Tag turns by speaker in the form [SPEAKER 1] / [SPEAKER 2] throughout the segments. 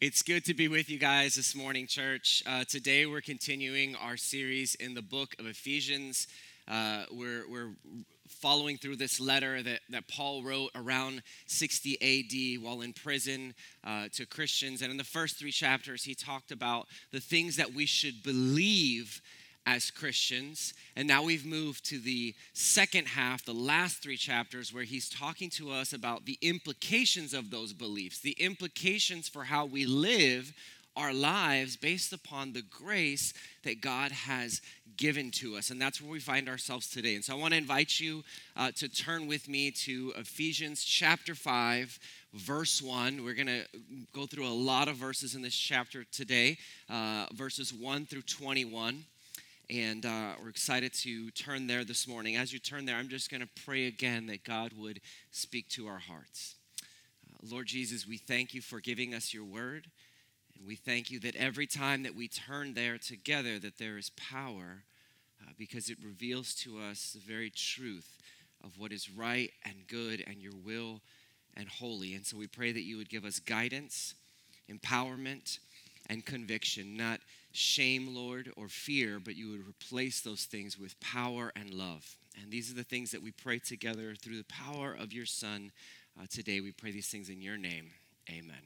[SPEAKER 1] it's good to be with you guys this morning, church. Uh, today we're continuing our series in the book of Ephesians. Uh, we're, we're following through this letter that, that Paul wrote around 60 AD while in prison uh, to Christians. And in the first three chapters, he talked about the things that we should believe as Christians. And now we've moved to the second half, the last three chapters, where he's talking to us about the implications of those beliefs, the implications for how we live our lives based upon the grace that God has given to us. And that's where we find ourselves today. And so I want to invite you uh, to turn with me to Ephesians chapter 5 verse 1. We're going to go through a lot of verses in this chapter today, uh, verses 1 through 21. And uh, we're excited to turn there this morning. As you turn there, I'm just going to pray again that God would speak to our hearts. Uh, Lord Jesus, we thank you for giving us your word. And we thank you that every time that we turn there together, that there is power uh, because it reveals to us the very truth of what is right and good and your will and holy. And so we pray that you would give us guidance, empowerment, and conviction, not shame, Lord, or fear, but you would replace those things with power and love. And these are the things that we pray together through the power of your Son. Uh, today, we pray these things in your name. Amen.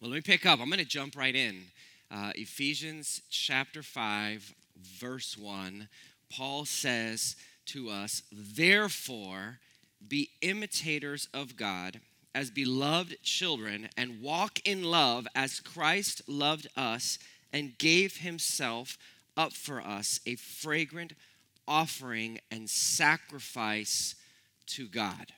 [SPEAKER 1] Well, let me pick up. I'm going to jump right in. Uh, Ephesians chapter 5, verse 1. Paul says to us, Therefore, be imitators of God as beloved children and walk in love as Christ loved us and gave himself up for us, a fragrant offering and sacrifice to God.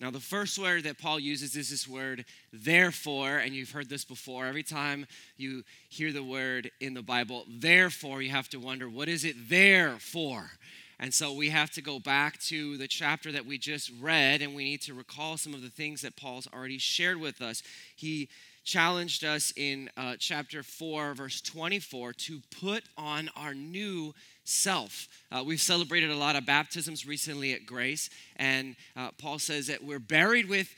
[SPEAKER 1] Now, the first word that Paul uses is this word, therefore, and you've heard this before. Every time you hear the word in the Bible, therefore, you have to wonder, what is it there for? And so we have to go back to the chapter that we just read and we need to recall some of the things that Paul's already shared with us. He challenged us in uh, chapter 4, verse 24, to put on our new self. Uh, we've celebrated a lot of baptisms recently at Grace, and uh, Paul says that we're buried with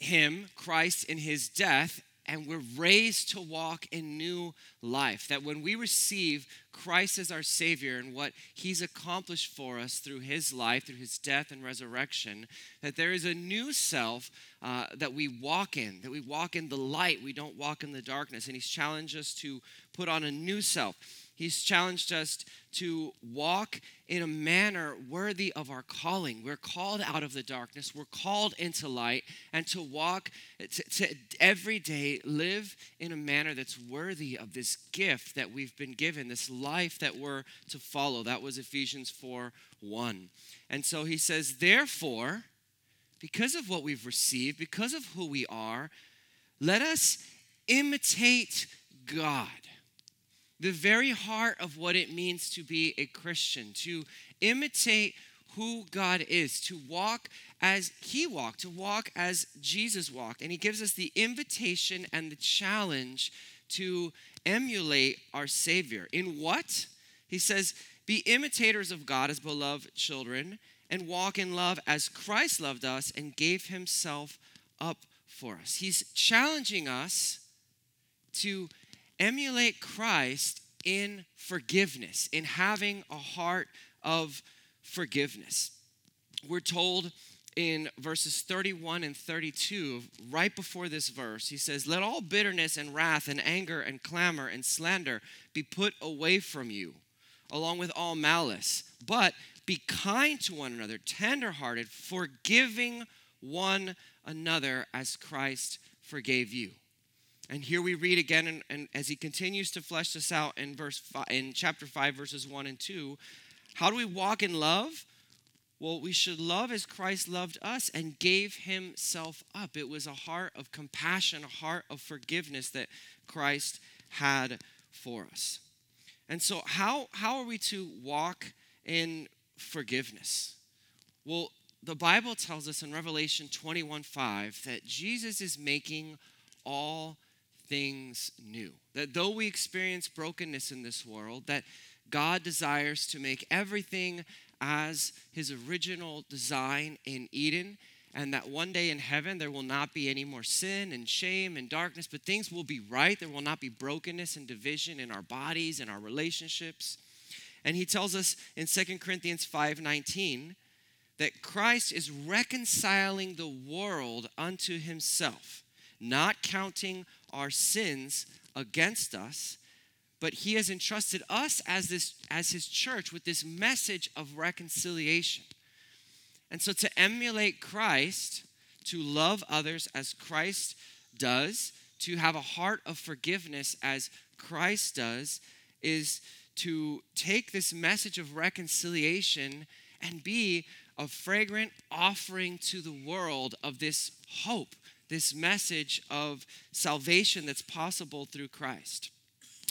[SPEAKER 1] him, Christ, in his death, and we're raised to walk in new life. That when we receive Christ as our Savior and what He's accomplished for us through His life, through His death and resurrection, that there is a new self uh, that we walk in, that we walk in the light, we don't walk in the darkness. And He's challenged us to put on a new self. He's challenged us to walk in a manner worthy of our calling. We're called out of the darkness, we're called into light, and to walk, to, to every day live in a manner that's worthy of this gift that we've been given, this life that we're to follow. That was Ephesians 4 1. And so he says, therefore, because of what we've received, because of who we are, let us imitate God the very heart of what it means to be a Christian, to imitate who God is, to walk as He walked, to walk as Jesus walked. And He gives us the invitation and the challenge to emulate our Savior. In what? He says, Be imitators of God as beloved children, and walk in love as Christ loved us and gave Himself up for us. He's challenging us to emulate Christ in forgiveness, in having a heart of forgiveness. We're told in verses 31 and 32, right before this verse, he says, Let all bitterness and wrath and anger and clamor and slander be put away from you, along with all malice. But be kind to one another, tenderhearted, forgiving one another as Christ forgave you. And here we read again, and, and, as he continues to flesh this out in verse five, in chapter five, verses one and two, how do we walk in love? Well, we should love as Christ loved us and gave himself up. It was a heart of compassion, a heart of forgiveness that Christ had for us. And so, how, how are we to walk in forgiveness? Well, the Bible tells us in Revelation 21 5 that Jesus is making all things new. That though we experience brokenness in this world, that God desires to make everything as his original design in Eden and that one day in heaven there will not be any more sin and shame and darkness, but things will be right. There will not be brokenness and division in our bodies and our relationships. And he tells us in 2 Corinthians 5:19 that Christ is reconciling the world unto himself, not counting our sins against us, but he has entrusted us as this as his church with this message of reconciliation. And so to emulate Christ, to love others as Christ does, to have a heart of forgiveness as Christ does, is to take this message of reconciliation and be a fragrant offering to the world of this hope, this message of salvation that's possible through Christ.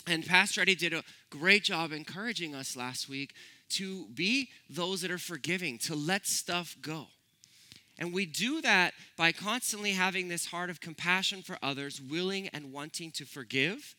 [SPEAKER 1] And Pastor Eddie did a great job encouraging us last week to be those that are forgiving, to let stuff go. And we do that by constantly having this heart of compassion for others, willing and wanting to forgive,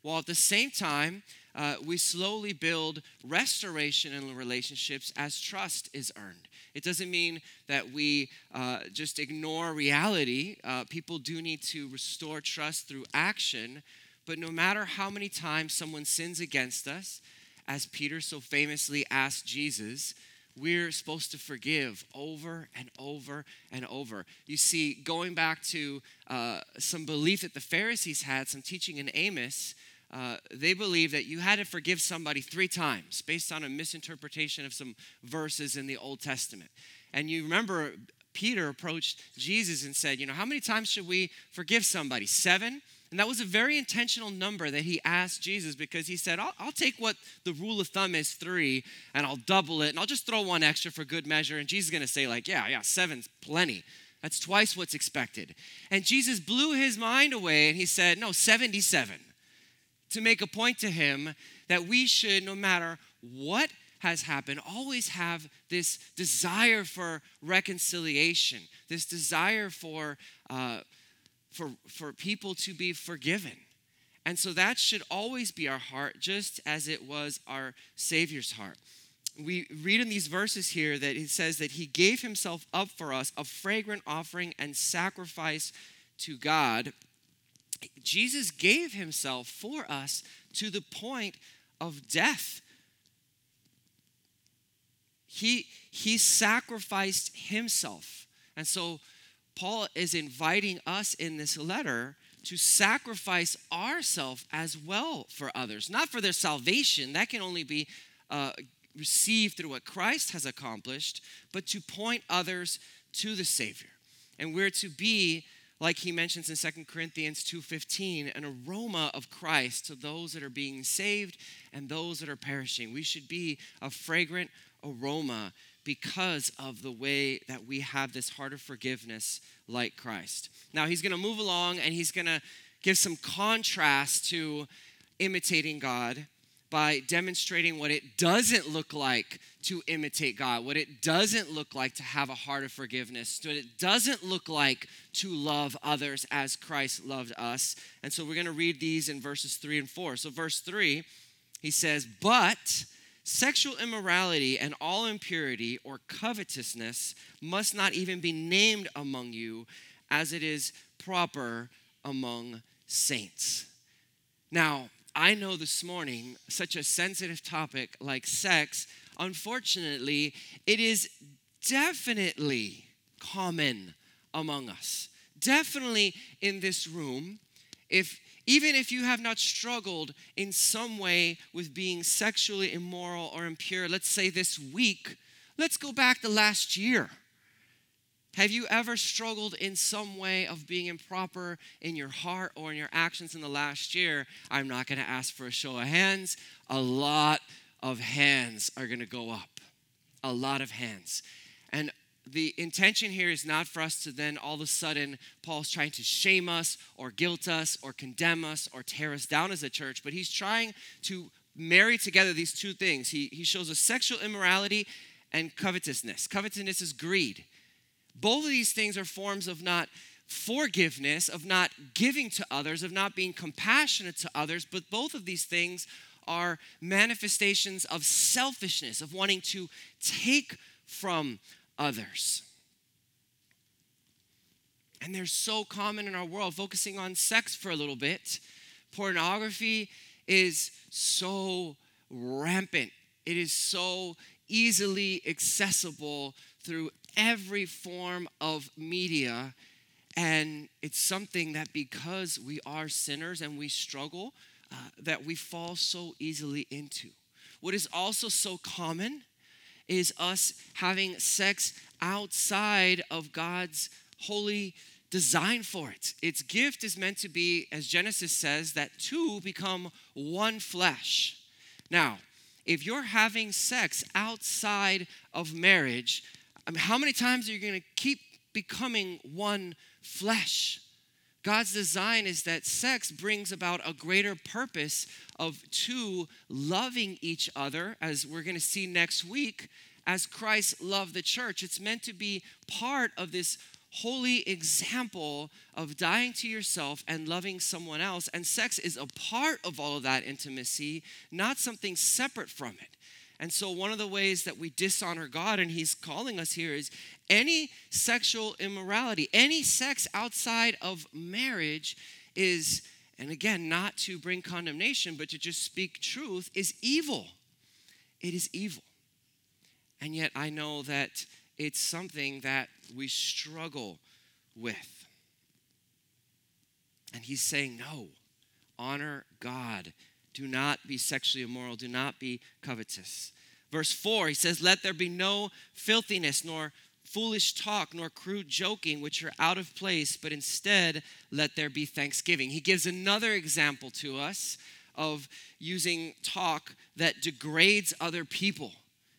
[SPEAKER 1] while at the same time, uh, we slowly build restoration in relationships as trust is earned. It doesn't mean that we uh, just ignore reality. Uh, people do need to restore trust through action, but no matter how many times someone sins against us, as Peter so famously asked Jesus, we're supposed to forgive over and over and over. You see, going back to uh, some belief that the Pharisees had, some teaching in Amos, uh, they believed that you had to forgive somebody three times based on a misinterpretation of some verses in the Old Testament. And you remember Peter approached Jesus and said, You know, how many times should we forgive somebody? Seven? And that was a very intentional number that he asked Jesus because he said, I'll, I'll, take what the rule of thumb is three and I'll double it and I'll just throw one extra for good measure. And Jesus is going to say, like, yeah, yeah, seven's plenty. That's twice what's expected. And Jesus blew his mind away and he said, no, 77. To make a point to him that we should, no matter what has happened, always have this desire for reconciliation, this desire for. Uh, for, for people to be forgiven. And so that should always be our heart, just as it was our Savior's heart. We read in these verses here that it says that He gave Himself up for us, a fragrant offering and sacrifice to God. Jesus gave Himself for us to the point of death. He, he sacrificed Himself. And so Paul is inviting us in this letter to sacrifice ourselves as well for others, not for their salvation, that can only be uh, received through what Christ has accomplished, but to point others to the Savior. And we're to be like he mentions in 2 Corinthians 2:15, an aroma of Christ to those that are being saved and those that are perishing. We should be a fragrant aroma because of the way that we have this heart of forgiveness like Christ. Now, he's going to move along and he's going to give some contrast to imitating God by demonstrating what it doesn't look like to imitate God, what it doesn't look like to have a heart of forgiveness, what it doesn't look like to love others as Christ loved us. And so we're going to read these in verses 3 and 4. So, verse 3, he says, But Sexual immorality and all impurity or covetousness must not even be named among you, as it is proper among saints. Now, I know this morning, such a sensitive topic like sex, unfortunately, it is definitely common among us. Definitely in this room. If even if you have not struggled in some way with being sexually immoral or impure, let's say this week, let's go back to last year. Have you ever struggled in some way of being improper in your heart or in your actions in the last year? I'm not going to ask for a show of hands. A lot of hands are going to go up. A lot of hands. And the intention here is not for us to then all of a sudden, Paul's trying to shame us or guilt us or condemn us or tear us down as a church, but he's trying to marry together these two things. He, he shows us sexual immorality and covetousness. Covetousness is greed. Both of these things are forms of not forgiveness, of not giving to others, of not being compassionate to others, but both of these things are manifestations of selfishness, of wanting to take from others. And they're so common in our world. Focusing on sex for a little bit, pornography is so rampant, it is so easily accessible through every form of media. And it's something that because we are sinners and we struggle, uh, that we fall so easily into. What is also so common is us having sex outside of God's holy design for it. Its gift is meant to be, as Genesis says, that two become one flesh. Now, if you're having sex outside of marriage, I mean, how many times are you going to keep becoming one flesh? God's design is that sex brings about a greater purpose of two loving each other, as we're going to see next week, as Christ loved the church. It's meant to be part of this holy example of dying to yourself and loving someone else. And sex is a part of all of that intimacy, not something separate from it. And so, one of the ways that we dishonor God, and He's calling us here, is any sexual immorality, any sex outside of marriage is, and again, not to bring condemnation, but to just speak truth, is evil. It is evil. And yet, I know that it's something that we struggle with. And He's saying, no, honor God. Do not be sexually immoral. Do not be covetous. Verse 4, he says, Let there be no filthiness, nor foolish talk, nor crude joking, which are out of place, but instead let there be thanksgiving. He gives another example to us of using talk that degrades other people.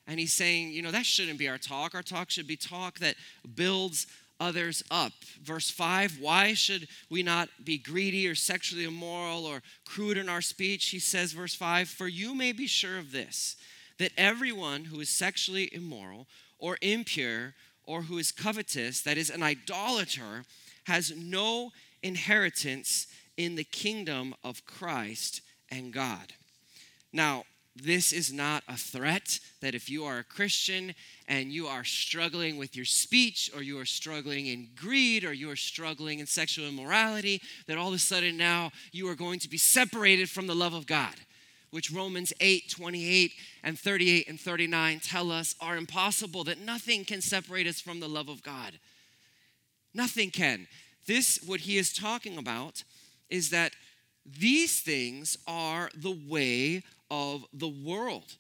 [SPEAKER 1] And he's saying, you know, that shouldn't be our talk. Our talk should be talk that builds others up. Verse 5 Why should we not be greedy or sexually immoral or crude in our speech? He says, verse 5 For you may be sure of this, that everyone who is sexually immoral or impure or who is covetous, that is, an idolater, has no inheritance in the kingdom of Christ and God. Now, this is not a threat that if you are a Christian and you are struggling with your speech or you are struggling in greed or you are struggling in sexual immorality, that all of a sudden now you are going to be separated from the love of God, which Romans 8 28 and 38 and 39 tell us are impossible, that nothing can separate us from the love of God. Nothing can. This, what he is talking about, is that these things are the way of the world.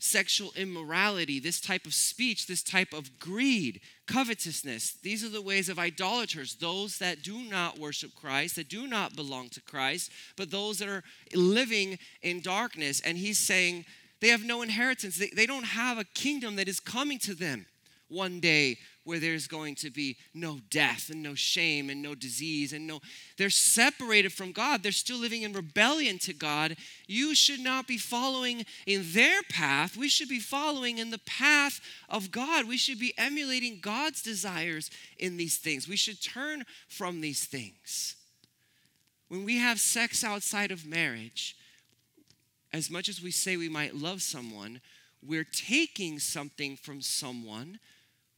[SPEAKER 1] Sexual immorality, this type of speech, this type of greed, covetousness, these are the ways of idolaters, those that do not worship Christ, that do not belong to Christ, but those that are living in darkness. And he's saying they have no inheritance, they, they don't have a kingdom that is coming to them one day where there's going to be no death and no shame and no disease and no they're separated from God. They're still living in rebellion to God. You should not be following in their path. We should be following in the path of God. We should be emulating God's desires in these things. We should turn from these things. When we have sex outside of marriage as much as we say we might love someone we're taking something from someone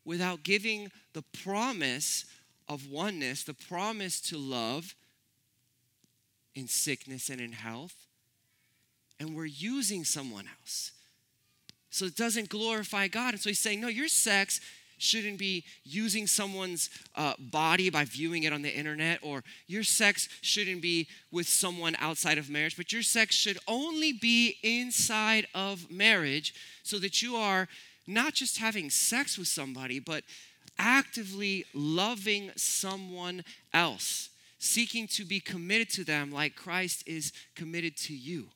[SPEAKER 1] without giving the promise of oneness, the promise to love in sickness and in health. And we're using someone else. So it doesn't glorify God. And so he's saying, no, your sex shouldn't be using someone's uh, body by viewing it on the internet, or your sex shouldn't be with someone outside of marriage, but your sex should only be inside of marriage so that you are not just having sex with somebody, but actively loving someone else, seeking to be committed to them like Christ is committed to you.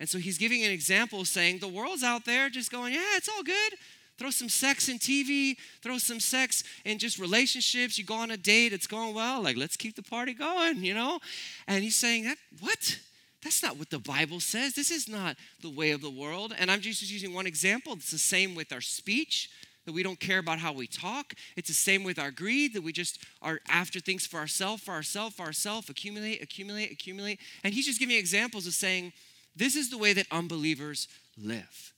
[SPEAKER 1] And so he's giving an example saying, the world's out there just going, yeah, it's all good. Throw some sex in TV, throw some sex in just relationships. You go on a date, it's going well. Like, let's keep the party going, you know? And he's saying, that, what? That's not what the Bible says. This is not the way of the world. And I'm just using one example. It's the same with our speech, that we don't care about how we talk. It's the same with our greed, that we just are after things for ourselves, for ourselves, for ourselves, accumulate, accumulate, accumulate. And he's just giving examples of saying, this is the way that unbelievers live.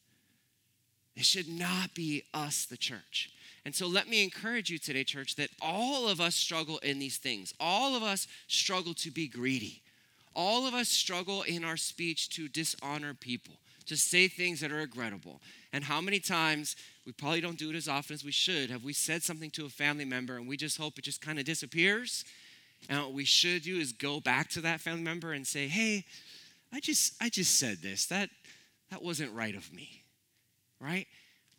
[SPEAKER 1] It should not be us, the church. And so let me encourage you today, church, that all of us struggle in these things. All of us struggle to be greedy. All of us struggle in our speech to dishonor people, to say things that are regrettable. And how many times, we probably don't do it as often as we should, have we said something to a family member and we just hope it just kind of disappears? And what we should do is go back to that family member and say, hey, I just I just said this. That that wasn't right of me. Right?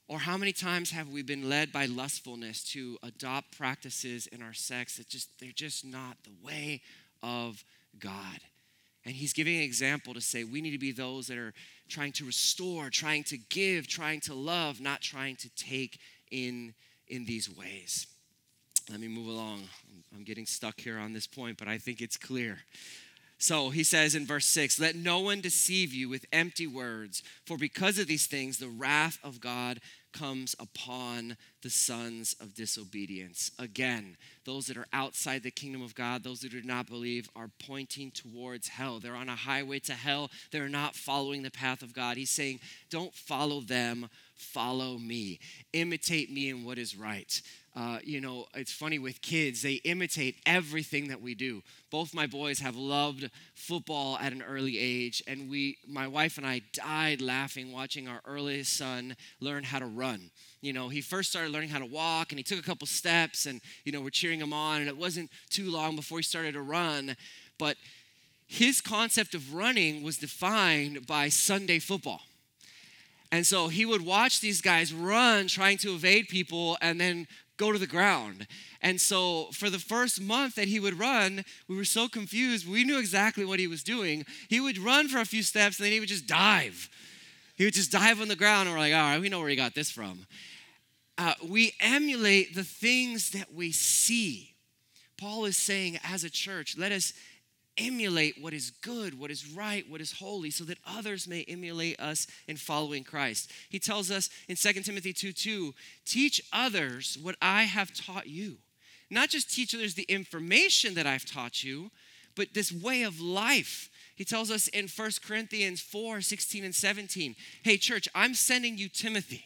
[SPEAKER 1] Or how many times have we been led by lustfulness to adopt practices in our sex that just they're just not the way of God? And he's giving an example to say we need to be those that are trying to restore, trying to give, trying to love, not trying to take in in these ways. Let me move along. I'm getting stuck here on this point, but I think it's clear. So he says in verse 6 Let no one deceive you with empty words, for because of these things, the wrath of God comes upon the sons of disobedience. Again, those that are outside the kingdom of God, those that do not believe, are pointing towards hell. They're on a highway to hell. They're not following the path of God. He's saying, Don't follow them, follow me. Imitate me in what is right. Uh, you know, it's funny with kids, they imitate everything that we do. Both my boys have loved football at an early age, and we, my wife and I, died laughing watching our earliest son learn how to run. You know, he first started learning how to walk, and he took a couple steps, and, you know, we're cheering him on, and it wasn't too long before he started to run. But his concept of running was defined by Sunday football. And so he would watch these guys run trying to evade people and then go to the ground. And so for the first month that he would run, we were so confused. We knew exactly what he was doing. He would run for a few steps and then he would just dive. He would just dive on the ground and we're like, all right, we know where he got this from. Uh, we emulate the things that we see. Paul is saying, as a church, let us emulate what is good, what is right, what is holy, so that others may emulate us in following Christ. He tells us in 2 Timothy 2 2, teach others what I have taught you. Not just teach others the information that I've taught you, but this way of life. He tells us in 1 Corinthians 4 16 and 17, hey, church, I'm sending you Timothy.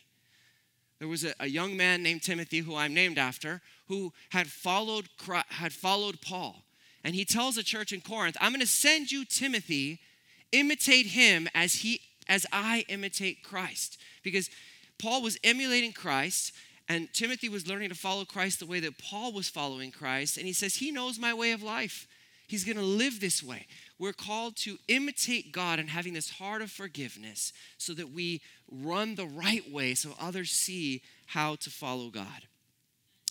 [SPEAKER 1] There was a, a young man named Timothy, who I'm named after, who had followed, had followed Paul and he tells the church in Corinth, I'm going to send you Timothy, imitate him as he as I imitate Christ. Because Paul was emulating Christ and Timothy was learning to follow Christ the way that Paul was following Christ and he says he knows my way of life. He's going to live this way. We're called to imitate God and having this heart of forgiveness so that we run the right way so others see how to follow God.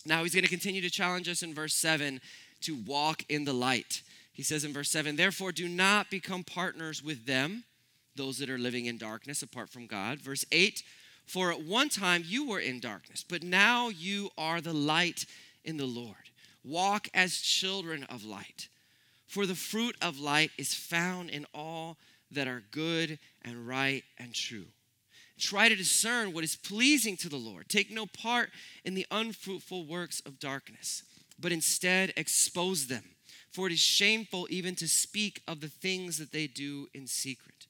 [SPEAKER 1] Now he's going to continue to challenge us in verse 7 to walk in the light. He says in verse 7 Therefore, do not become partners with them, those that are living in darkness apart from God. Verse 8 For at one time you were in darkness, but now you are the light in the Lord. Walk as children of light. For the fruit of light is found in all that are good and right and true. Try to discern what is pleasing to the Lord. Take no part in the unfruitful works of darkness but instead expose them. For it is shameful even to speak of the things that they do in secret.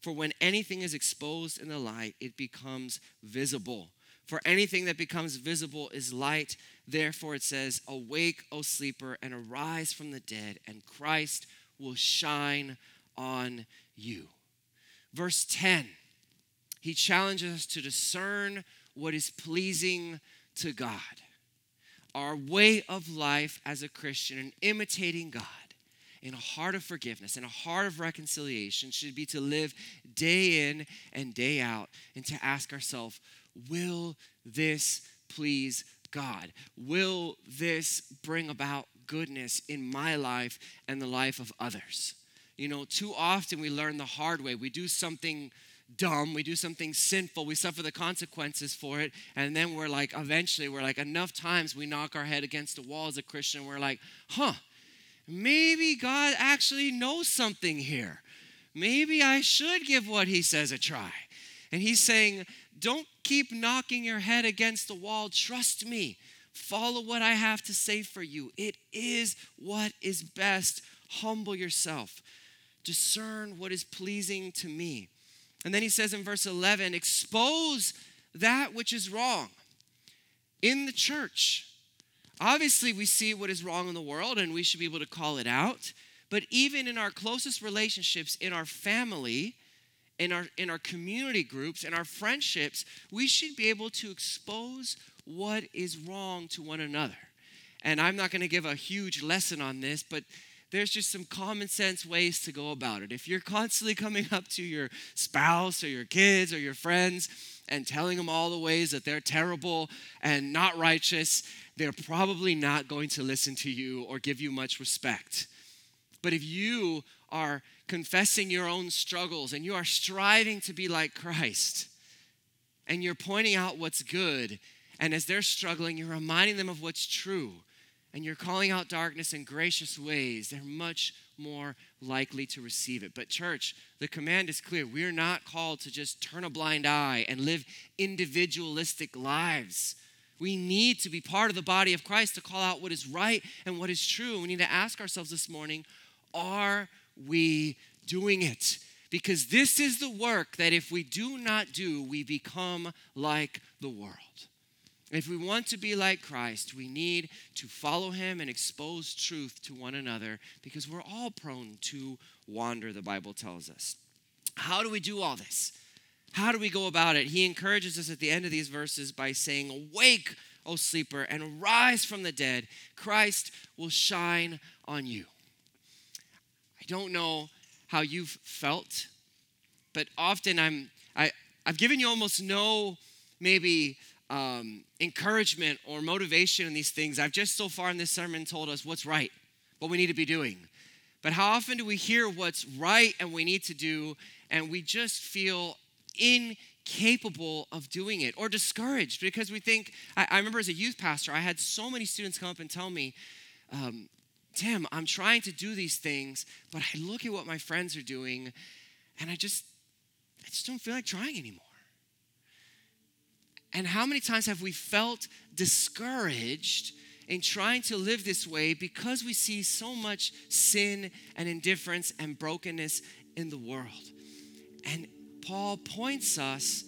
[SPEAKER 1] For when anything is exposed in the light, it becomes visible. For anything that becomes visible is light. Therefore, it says, Awake, O sleeper, and arise from the dead, and Christ will shine on you. Verse 10, he challenges us to discern what is pleasing to God our way of life as a Christian and imitating God in a heart of forgiveness and a heart of reconciliation should be to live day in and day out and to ask ourselves, will this please God? Will this bring about goodness in my life and the life of others? You know, too often we learn the hard way. We do something dumb, we do something sinful, we suffer the consequences for it, and then we're like, eventually, we're like, enough times we knock our head against the wall as a Christian, we're like, huh, maybe God actually knows something here. Maybe I should give what he says a try. And he's saying, don't keep knocking your head against the wall. Trust me. Follow what I have to say for you. It is what is best. Humble yourself. Discern what is pleasing to me. And then he says in verse 11, expose that which is wrong. in the church. Obviously, we see what is wrong in the world and we should be able to call it out. But even in our closest relationships, in our family, in our, in our community groups, in our friendships, we should be able to expose what is wrong to one another. And I'm not going to give a huge lesson on this, but there's just some common sense ways to go about it. If you're constantly coming up to your spouse or your kids or your friends and telling them all the ways that they're terrible and not righteous, they're probably not going to listen to you or give you much respect. But if you are confessing your own struggles and you are striving to be like Christ and you're pointing out what's good, and as they're struggling, you're reminding them of what's true and you're calling out darkness in gracious ways, they're much more likely to receive it. But, church, the command is clear. We are not called to just turn a blind eye and live individualistic lives. We need to be part of the body of Christ to call out what is right and what is true. We need to ask ourselves this morning are we doing it? Because this is the work that if we do not do, we become like the world. If we want to be like Christ, we need to follow him and expose truth to one another because we're all prone to wander, the Bible tells us. How do we do all this? How do we go about it? He encourages us at the end of these verses by saying, Awake, O sleeper, and rise from the dead. Christ will shine on you. I don't know how you've felt, but often I'm I, I've given you almost no maybe um, encouragement or motivation in these things. I've just so far in this sermon told us what's right, what we need to be doing. But how often do we hear what's right and we need to do, and we just feel incapable of doing it or discouraged because we think? I, I remember as a youth pastor, I had so many students come up and tell me, um, Tim, I'm trying to do these things, but I look at what my friends are doing, and I just, I just don't feel like trying anymore. And how many times have we felt discouraged in trying to live this way because we see so much sin and indifference and brokenness in the world? And Paul points us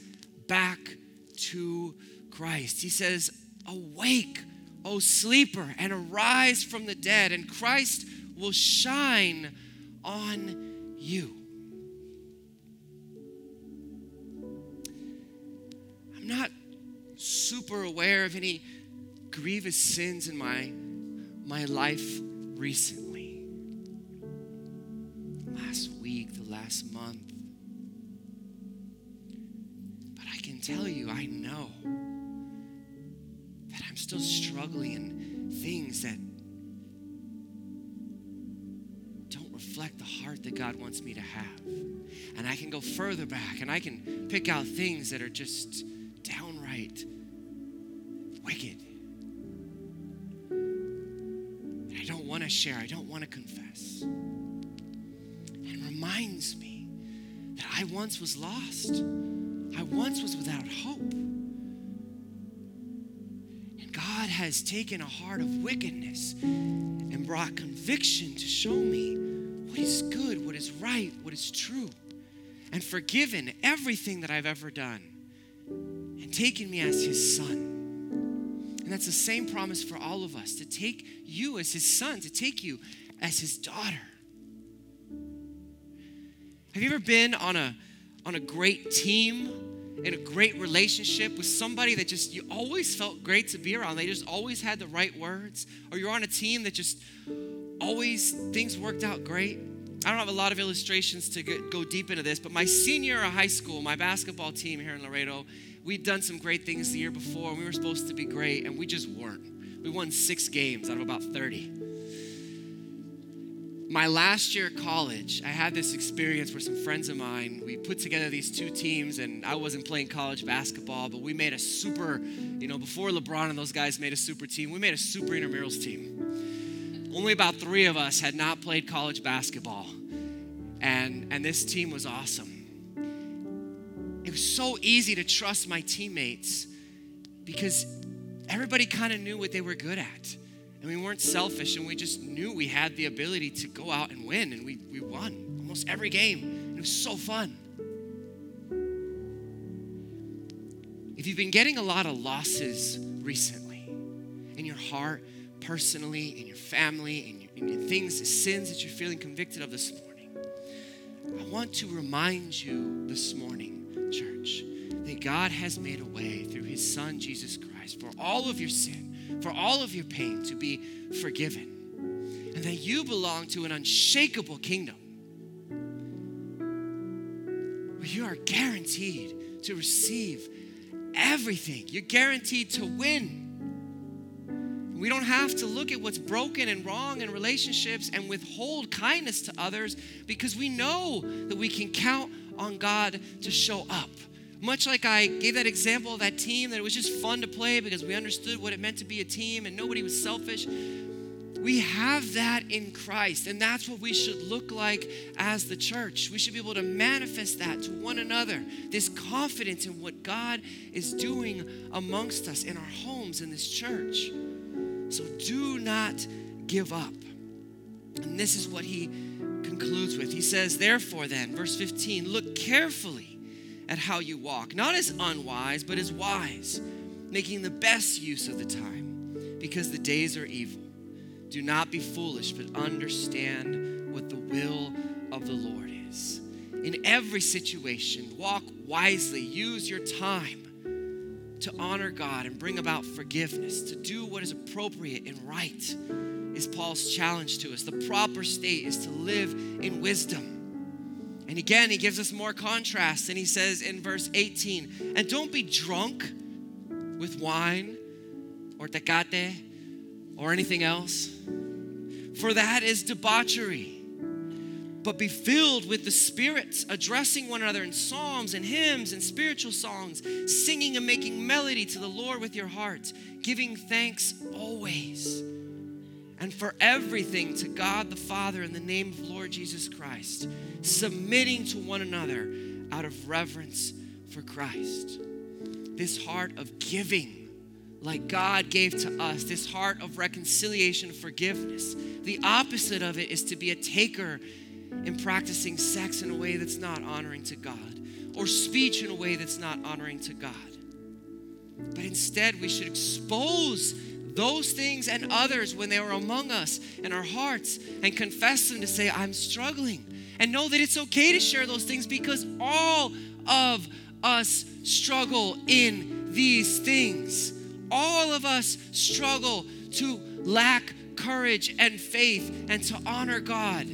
[SPEAKER 1] back to Christ. He says, Awake, O sleeper, and arise from the dead, and Christ will shine on you. I'm not super aware of any grievous sins in my, my life recently. Last week, the last month. But I can tell you, I know that I'm still struggling in things that don't reflect the heart that God wants me to have. And I can go further back and I can pick out things that are just downright wicked. I don't want to share, I don't want to confess. And reminds me that I once was lost, I once was without hope. And God has taken a heart of wickedness and brought conviction to show me what is good, what is right, what is true, and forgiven everything that I've ever done, and taken me as His Son. And that's the same promise for all of us to take you as his son, to take you as his daughter. Have you ever been on a on a great team in a great relationship with somebody that just you always felt great to be around? They just always had the right words, or you're on a team that just always things worked out great. I don't have a lot of illustrations to go deep into this, but my senior of high school, my basketball team here in Laredo, we'd done some great things the year before, and we were supposed to be great, and we just weren't. We won six games out of about 30. My last year of college, I had this experience where some friends of mine, we put together these two teams, and I wasn't playing college basketball, but we made a super, you know, before LeBron and those guys made a super team, we made a super intramurals team. Only about three of us had not played college basketball, and, and this team was awesome was so easy to trust my teammates because everybody kind of knew what they were good at. And we weren't selfish and we just knew we had the ability to go out and win. And we, we won almost every game. It was so fun. If you've been getting a lot of losses recently, in your heart, personally, in your family, in your, in your things, the sins that you're feeling convicted of this morning, I want to remind you this morning, church, that God has made a way through his son, Jesus Christ, for all of your sin, for all of your pain to be forgiven. And that you belong to an unshakable kingdom where you are guaranteed to receive everything. You're guaranteed to win. We don't have to look at what's broken and wrong in relationships and withhold kindness to others because we know that we can count on God to show up. Much like I gave that example of that team, that it was just fun to play because we understood what it meant to be a team and nobody was selfish. We have that in Christ, and that's what we should look like as the church. We should be able to manifest that to one another this confidence in what God is doing amongst us in our homes in this church. So do not give up. And this is what he concludes with. He says, Therefore, then, verse 15, look carefully at how you walk, not as unwise, but as wise, making the best use of the time, because the days are evil. Do not be foolish, but understand what the will of the Lord is. In every situation, walk wisely, use your time to honor God and bring about forgiveness, to do what is appropriate and right, is Paul's challenge to us. The proper state is to live in wisdom. And again, he gives us more contrast, and he says in verse 18, and don't be drunk with wine or tecate or anything else, for that is debauchery. But be filled with the Spirit, addressing one another in psalms and hymns and spiritual songs, singing and making melody to the Lord with your hearts, giving thanks always and for everything to God the Father in the name of Lord Jesus Christ, submitting to one another out of reverence for Christ. This heart of giving like God gave to us, this heart of reconciliation, forgiveness. The opposite of it is to be a taker in practicing sex in a way that's not honoring to God or speech in a way that's not honoring to God. But instead, we should expose those things and others when they are among us in our hearts and confess them to say, I'm struggling. And know that it's okay to share those things because all of us struggle in these things all of us struggle to lack courage and faith and to honor God.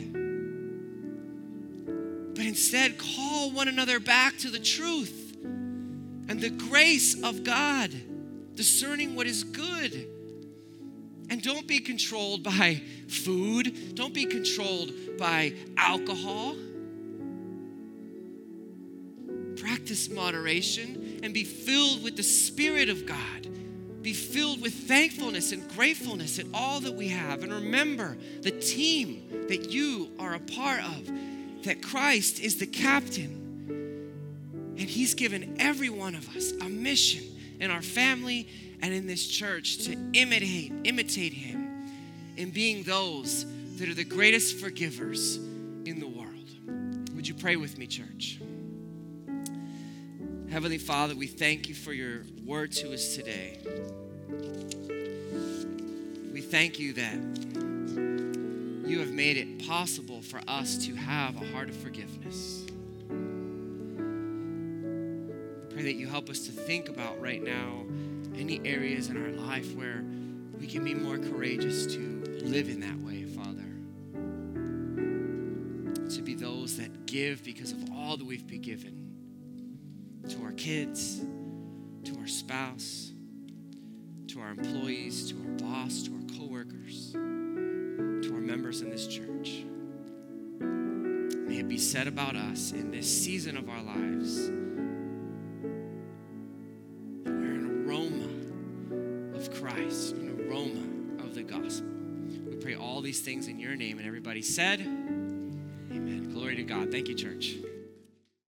[SPEAKER 1] But instead, call one another back to the truth and the grace of God, discerning what is good. And don't be controlled by food, don't be controlled by alcohol. Practice moderation and be filled with the Spirit of God be filled with thankfulness and gratefulness at all that we have. And remember the team that you are a part of, that Christ is the captain. And He's given every one of us a mission in our family and in this church to imitate, imitate Him in being those that are the greatest forgivers in the world. Would you pray with me, church? Heavenly Father, we thank you for your word to us today. We thank you that you have made it possible for us to have a heart of forgiveness. Pray that you help us to think about right now any areas in our life where we can be more courageous to live in that way, Father. To be those that give because of all that we've been given to our kids, to our spouse, to our employees, to our boss, to our coworkers, to our members in this church. May it be said about us in this season of our lives. These things in your name, and everybody said, Amen. Glory to God. Thank you, church.